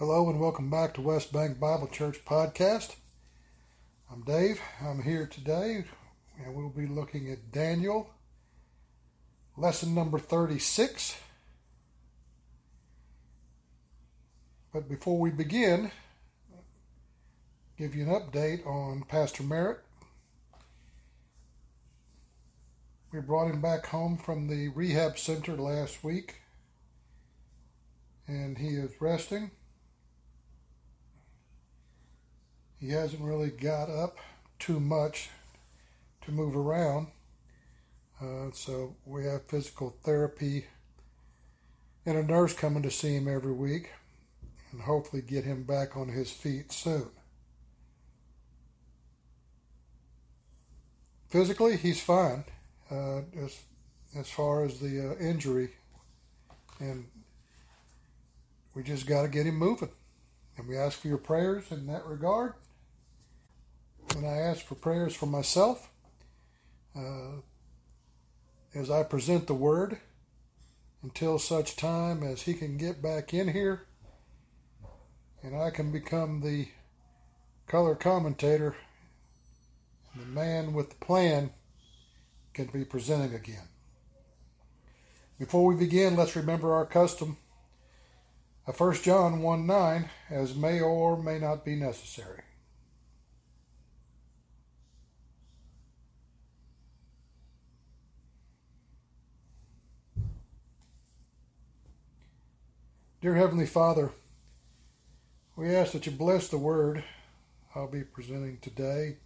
Hello and welcome back to West Bank Bible Church Podcast. I'm Dave. I'm here today and we'll be looking at Daniel, lesson number 36. But before we begin, give you an update on Pastor Merritt. We brought him back home from the rehab center last week and he is resting. He hasn't really got up too much to move around. Uh, so we have physical therapy and a nurse coming to see him every week and hopefully get him back on his feet soon. Physically, he's fine uh, as, as far as the uh, injury, and we just got to get him moving. And we ask for your prayers in that regard and I ask for prayers for myself uh, as I present the word until such time as he can get back in here and I can become the color commentator and the man with the plan can be presenting again. Before we begin, let's remember our custom. Of 1 John 1 9, as may or may not be necessary. Dear Heavenly Father, we ask that you bless the word I'll be presenting today.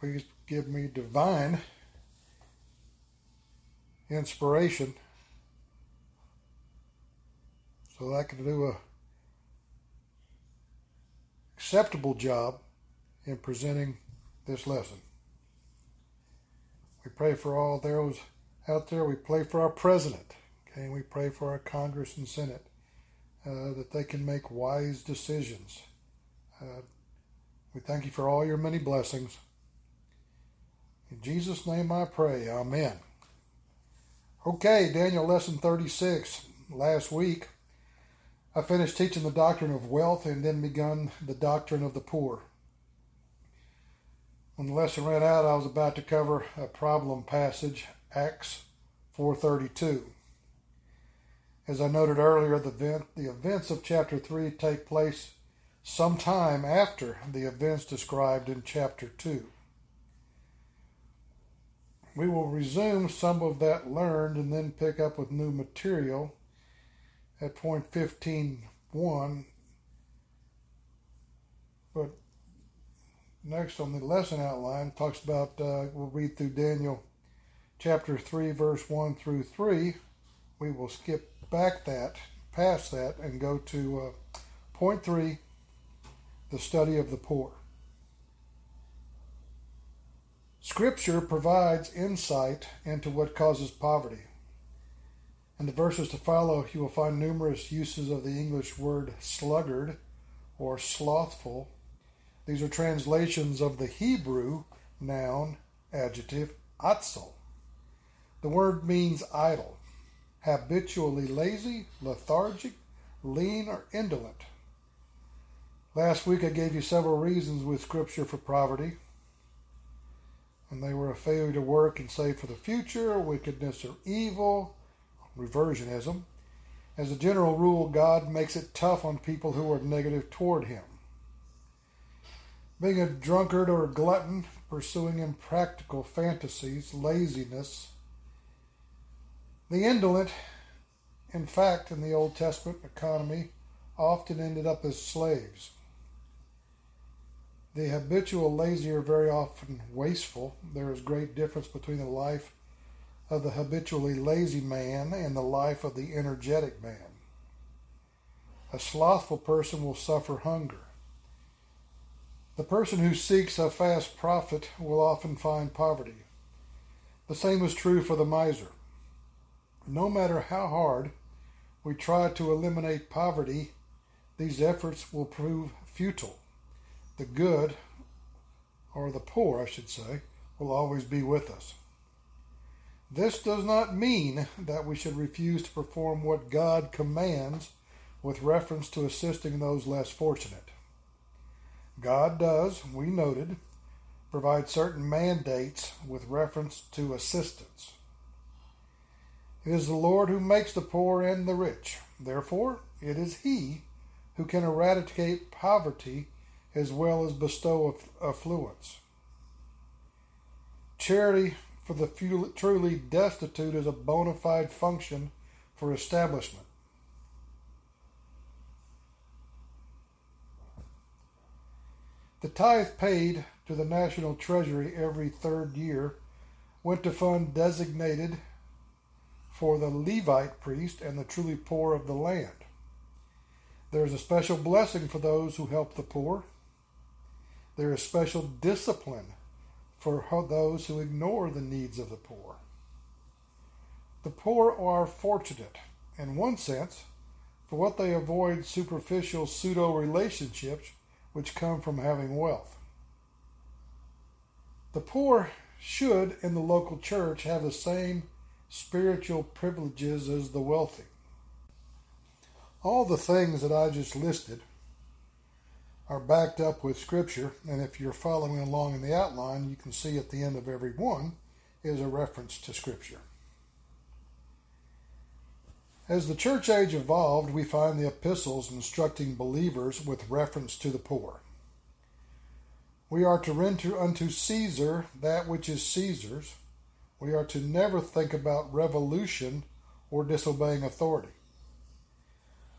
Please give me divine inspiration so that I can do a acceptable job in presenting this lesson. We pray for all those out there. We pray for our president. Okay, and we pray for our Congress and Senate uh, that they can make wise decisions. Uh, we thank you for all your many blessings. In Jesus' name I pray. Amen. Okay, Daniel lesson 36. Last week, I finished teaching the doctrine of wealth and then begun the doctrine of the poor. When the lesson ran out, I was about to cover a problem passage, Acts 432. As I noted earlier, the, event, the events of chapter 3 take place sometime after the events described in chapter 2. We will resume some of that learned and then pick up with new material at point 15.1. But next on the lesson outline talks about, uh, we'll read through Daniel chapter 3, verse 1 through 3. We will skip back that, past that, and go to uh, point three the study of the poor. Scripture provides insight into what causes poverty. In the verses to follow, you will find numerous uses of the English word sluggard or slothful. These are translations of the Hebrew noun adjective atzel. The word means idle habitually lazy, lethargic, lean, or indolent. Last week I gave you several reasons with Scripture for poverty, and they were a failure to work and save for the future, wickedness or evil, reversionism. As a general rule, God makes it tough on people who are negative toward Him. Being a drunkard or a glutton, pursuing impractical fantasies, laziness, the indolent, in fact, in the Old Testament economy, often ended up as slaves. The habitual lazy are very often wasteful. There is great difference between the life of the habitually lazy man and the life of the energetic man. A slothful person will suffer hunger. The person who seeks a fast profit will often find poverty. The same is true for the miser. No matter how hard we try to eliminate poverty, these efforts will prove futile. The good, or the poor, I should say, will always be with us. This does not mean that we should refuse to perform what God commands with reference to assisting those less fortunate. God does, we noted, provide certain mandates with reference to assistance. It is the Lord who makes the poor and the rich. Therefore, it is He who can eradicate poverty as well as bestow affluence. Charity for the truly destitute is a bona fide function for establishment. The tithe paid to the national treasury every third year went to fund designated for the Levite priest and the truly poor of the land. There is a special blessing for those who help the poor. There is special discipline for those who ignore the needs of the poor. The poor are fortunate, in one sense, for what they avoid superficial pseudo relationships which come from having wealth. The poor should, in the local church, have the same spiritual privileges as the wealthy. All the things that I just listed are backed up with Scripture, and if you're following along in the outline, you can see at the end of every one is a reference to Scripture. As the church age evolved, we find the epistles instructing believers with reference to the poor. We are to render unto Caesar that which is Caesar's. We are to never think about revolution or disobeying authority.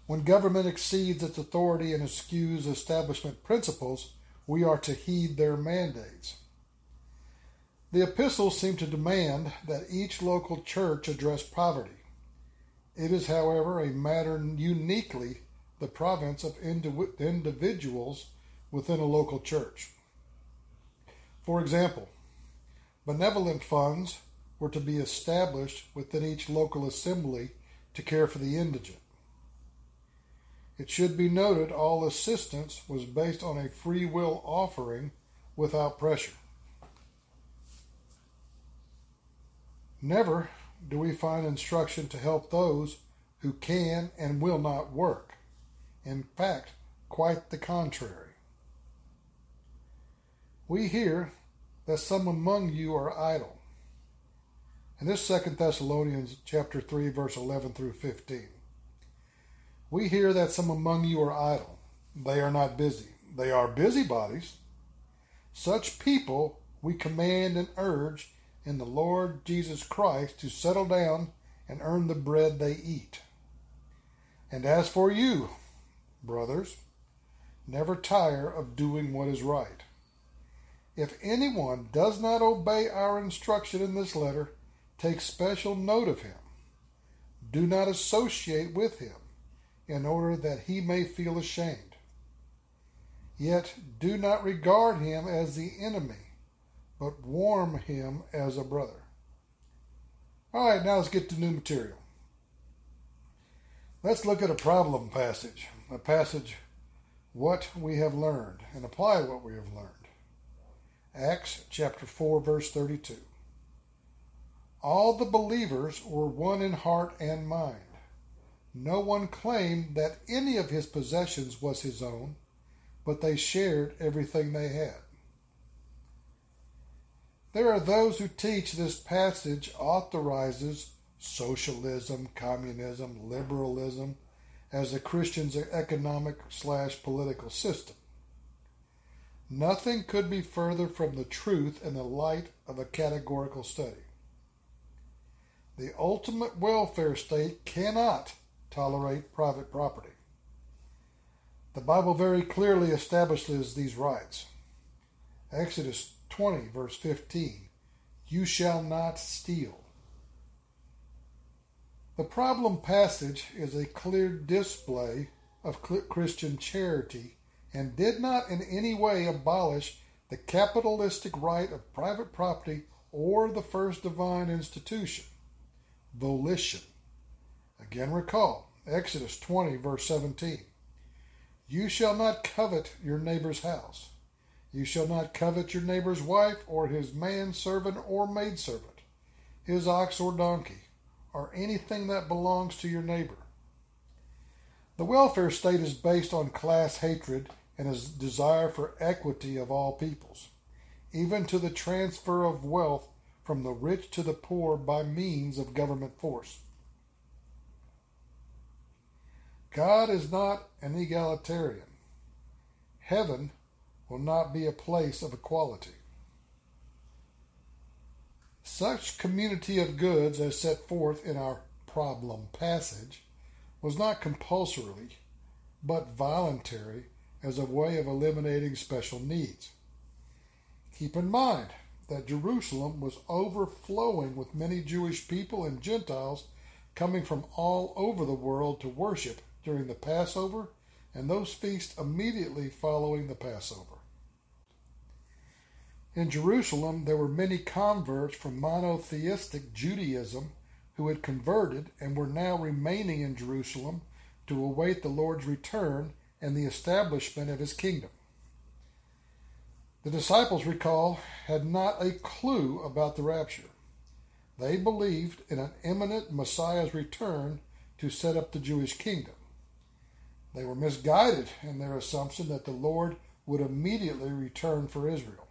When government exceeds its authority and eschews establishment principles, we are to heed their mandates. The epistles seem to demand that each local church address poverty. It is, however, a matter uniquely the province of individuals within a local church. For example, benevolent funds were to be established within each local assembly to care for the indigent. It should be noted all assistance was based on a free will offering without pressure. Never do we find instruction to help those who can and will not work. In fact, quite the contrary. We hear that some among you are idle. And this Second Thessalonians chapter 3 verse 11 through 15. We hear that some among you are idle. They are not busy. They are busybodies. Such people we command and urge in the Lord Jesus Christ to settle down and earn the bread they eat. And as for you, brothers, never tire of doing what is right. If anyone does not obey our instruction in this letter, take special note of him. Do not associate with him, in order that he may feel ashamed. Yet do not regard him as the enemy but warm him as a brother. All right, now let's get to new material. Let's look at a problem passage, a passage, what we have learned, and apply what we have learned. Acts chapter 4, verse 32. All the believers were one in heart and mind. No one claimed that any of his possessions was his own, but they shared everything they had. There are those who teach this passage authorizes socialism, communism, liberalism as a Christian's economic slash political system. Nothing could be further from the truth in the light of a categorical study. The ultimate welfare state cannot tolerate private property. The Bible very clearly establishes these rights. Exodus 20, verse 15 You shall not steal. The problem passage is a clear display of Christian charity and did not in any way abolish the capitalistic right of private property or the first divine institution, volition. Again, recall Exodus 20, verse 17. You shall not covet your neighbor's house. You shall not covet your neighbor's wife, or his manservant or maidservant, his ox or donkey, or anything that belongs to your neighbor. The welfare state is based on class hatred and his desire for equity of all peoples, even to the transfer of wealth from the rich to the poor by means of government force. God is not an egalitarian. Heaven will not be a place of equality. Such community of goods as set forth in our problem passage was not compulsory, but voluntary as a way of eliminating special needs. Keep in mind that Jerusalem was overflowing with many Jewish people and Gentiles coming from all over the world to worship during the Passover and those feasts immediately following the Passover. In Jerusalem, there were many converts from monotheistic Judaism who had converted and were now remaining in Jerusalem to await the Lord's return and the establishment of his kingdom. The disciples, recall, had not a clue about the rapture. They believed in an imminent Messiah's return to set up the Jewish kingdom. They were misguided in their assumption that the Lord would immediately return for Israel.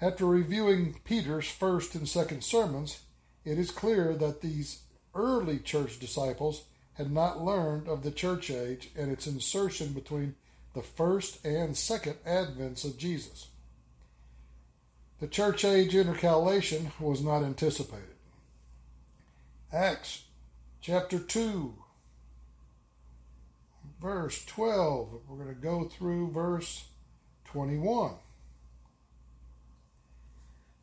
After reviewing Peter's first and second sermons, it is clear that these early church disciples had not learned of the church age and its insertion between the first and second advents of Jesus. The church age intercalation was not anticipated. Acts chapter 2 verse 12. We're going to go through verse 21.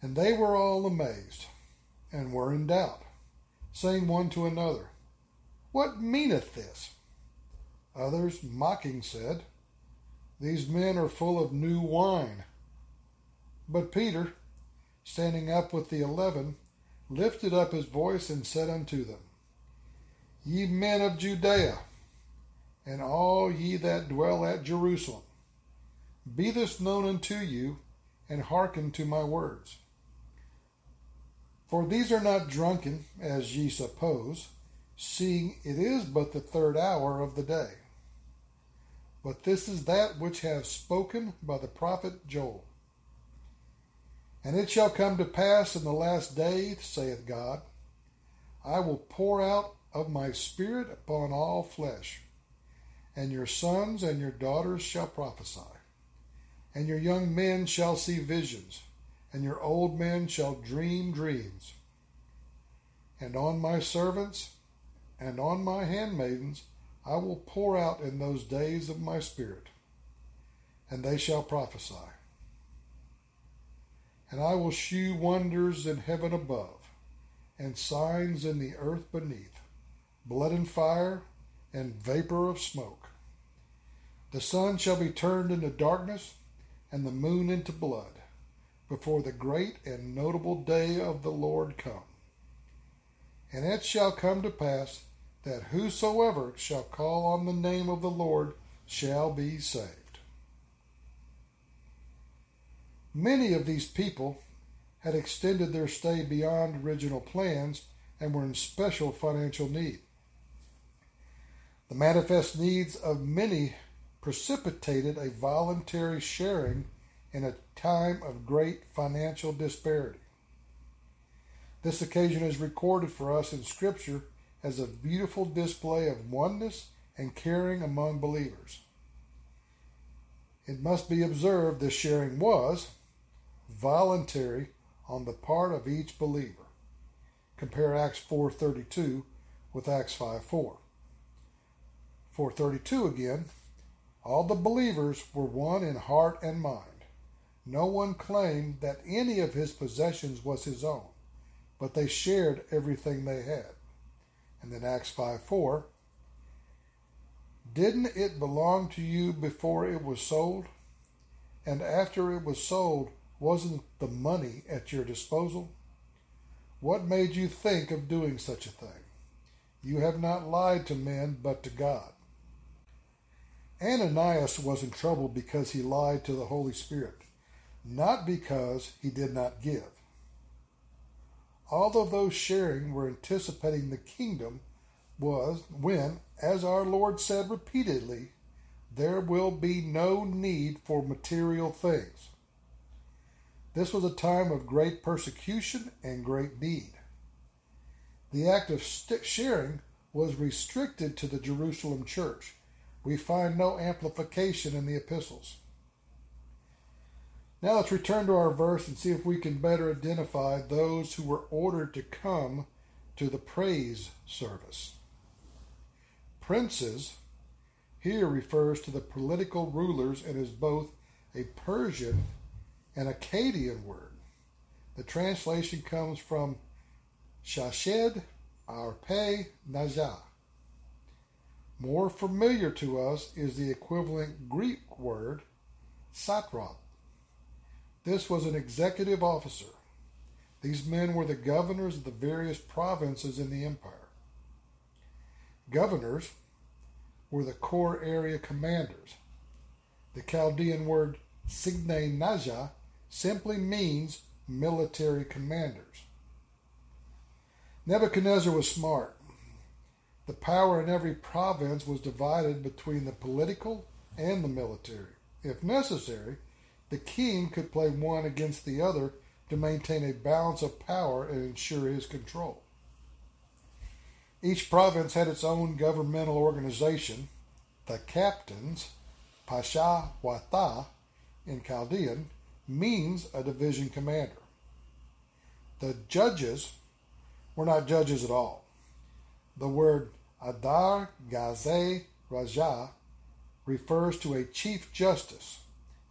And they were all amazed and were in doubt, saying one to another, What meaneth this? Others, mocking, said, These men are full of new wine. But Peter, standing up with the eleven, lifted up his voice and said unto them, Ye men of Judea, and all ye that dwell at Jerusalem. Be this known unto you, and hearken to my words. For these are not drunken, as ye suppose, seeing it is but the third hour of the day. But this is that which hath spoken by the prophet Joel. And it shall come to pass in the last day, saith God, I will pour out of my spirit upon all flesh and your sons and your daughters shall prophesy, and your young men shall see visions, and your old men shall dream dreams. And on my servants and on my handmaidens I will pour out in those days of my spirit, and they shall prophesy. And I will shew wonders in heaven above, and signs in the earth beneath, blood and fire, and vapor of smoke. The sun shall be turned into darkness, and the moon into blood, before the great and notable day of the Lord come. And it shall come to pass that whosoever shall call on the name of the Lord shall be saved. Many of these people had extended their stay beyond original plans and were in special financial need. The manifest needs of many precipitated a voluntary sharing in a time of great financial disparity. This occasion is recorded for us in Scripture as a beautiful display of oneness and caring among believers. It must be observed this sharing was voluntary on the part of each believer. Compare Acts 4:32 with Acts 5:4. 432 again, all the believers were one in heart and mind. No one claimed that any of his possessions was his own, but they shared everything they had. And then Acts 5 4. Didn't it belong to you before it was sold? And after it was sold, wasn't the money at your disposal? What made you think of doing such a thing? You have not lied to men, but to God. Ananias was in trouble because he lied to the Holy Spirit, not because he did not give. Although those sharing were anticipating the kingdom, was when, as our Lord said repeatedly, there will be no need for material things. This was a time of great persecution and great need. The act of sharing was restricted to the Jerusalem church. We find no amplification in the epistles. Now let's return to our verse and see if we can better identify those who were ordered to come to the praise service. Princes here refers to the political rulers and is both a Persian and Akkadian word. The translation comes from Shashed Arpe Najah. More familiar to us is the equivalent Greek word satrap. This was an executive officer. These men were the governors of the various provinces in the empire. Governors were the core area commanders. The Chaldean word Signe Naja simply means military commanders. Nebuchadnezzar was smart. The power in every province was divided between the political and the military. If necessary, the king could play one against the other to maintain a balance of power and ensure his control. Each province had its own governmental organization. The captains, Pasha Wata in Chaldean, means a division commander. The judges were not judges at all. The word Adar Gaze Raja refers to a chief justice,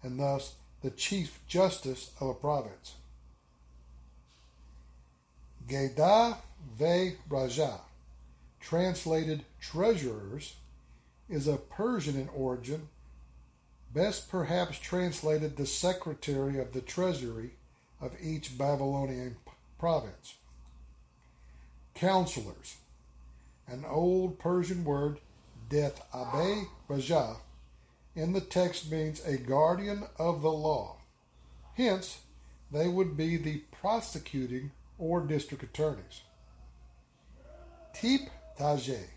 and thus the chief justice of a province. Geda Ve Raja, translated treasurers, is of Persian in origin, best perhaps translated the secretary of the treasury of each Babylonian province. Counselors, an old Persian word, Det Abe Raja, in the text means a guardian of the law. Hence, they would be the prosecuting or district attorneys. Tip Tajeh,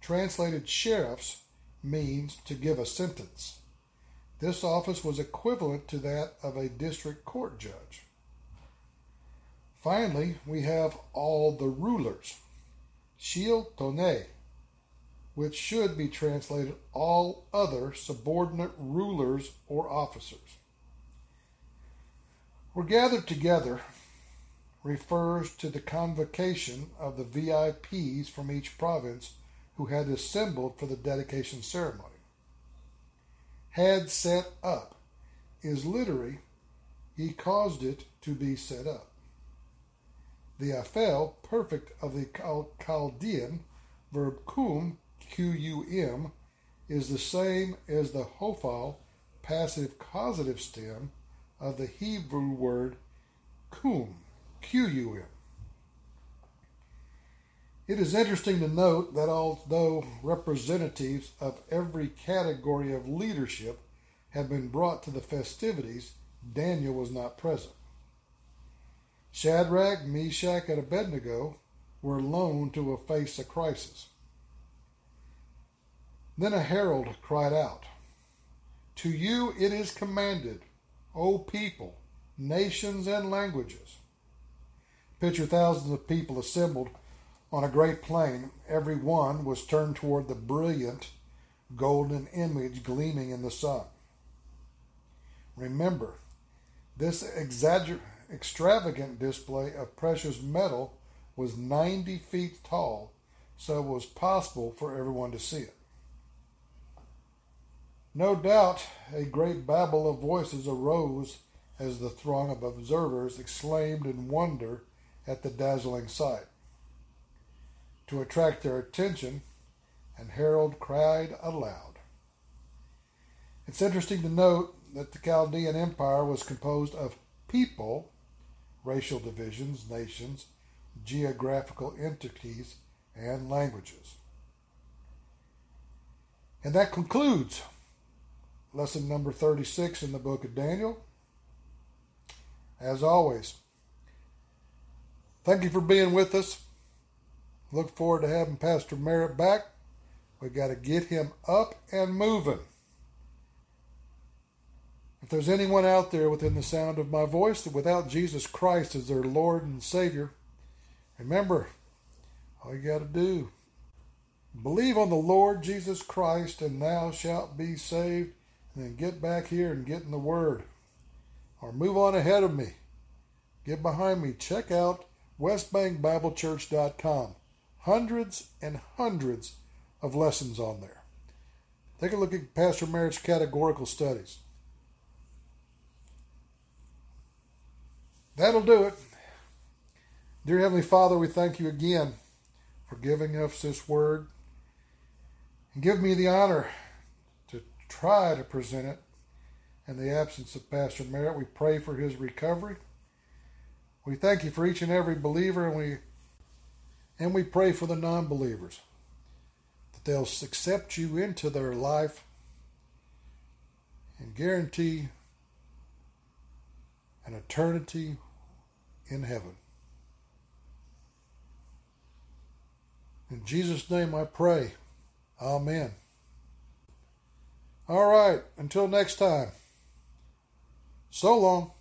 translated sheriffs, means to give a sentence. This office was equivalent to that of a district court judge. Finally, we have all the rulers. Shil Tone, which should be translated all other subordinate rulers or officers. Were gathered together refers to the convocation of the VIPs from each province who had assembled for the dedication ceremony. Had set up is literally, he caused it to be set up. The afel, perfect of the Chaldean verb kum Q-U-M, is the same as the Hophal passive causative stem, of the Hebrew word kum, Q-U-M. It is interesting to note that although representatives of every category of leadership have been brought to the festivities, Daniel was not present. Shadrach, Meshach, and Abednego were alone to face a crisis. Then a herald cried out, To you it is commanded, O people, nations, and languages. Picture thousands of people assembled on a great plain. Every one was turned toward the brilliant golden image gleaming in the sun. Remember, this exagger- extravagant display of precious metal was 90 feet tall, so it was possible for everyone to see it. No doubt a great babel of voices arose as the throng of observers exclaimed in wonder at the dazzling sight. To attract their attention, and herald cried aloud. It's interesting to note that the Chaldean Empire was composed of people, racial divisions, nations, geographical entities, and languages. And that concludes lesson number 36 in the book of Daniel. As always, thank you for being with us. Look forward to having Pastor Merritt back. We've got to get him up and moving. If there's anyone out there within the sound of my voice that without Jesus Christ as their Lord and Savior, remember, all you got to do, believe on the Lord Jesus Christ and thou shalt be saved, and get back here and get in the Word. Or move on ahead of me. Get behind me. Check out westbankbiblechurch.com. Hundreds and hundreds of lessons on there. Take a look at Pastor Merritt's categorical studies. That'll do it. Dear Heavenly Father, we thank you again for giving us this word and give me the honor try to present it in the absence of Pastor Merritt. We pray for his recovery. We thank you for each and every believer and we and we pray for the non-believers that they'll accept you into their life and guarantee an eternity in heaven. In Jesus' name I pray. Amen. All right, until next time. So long.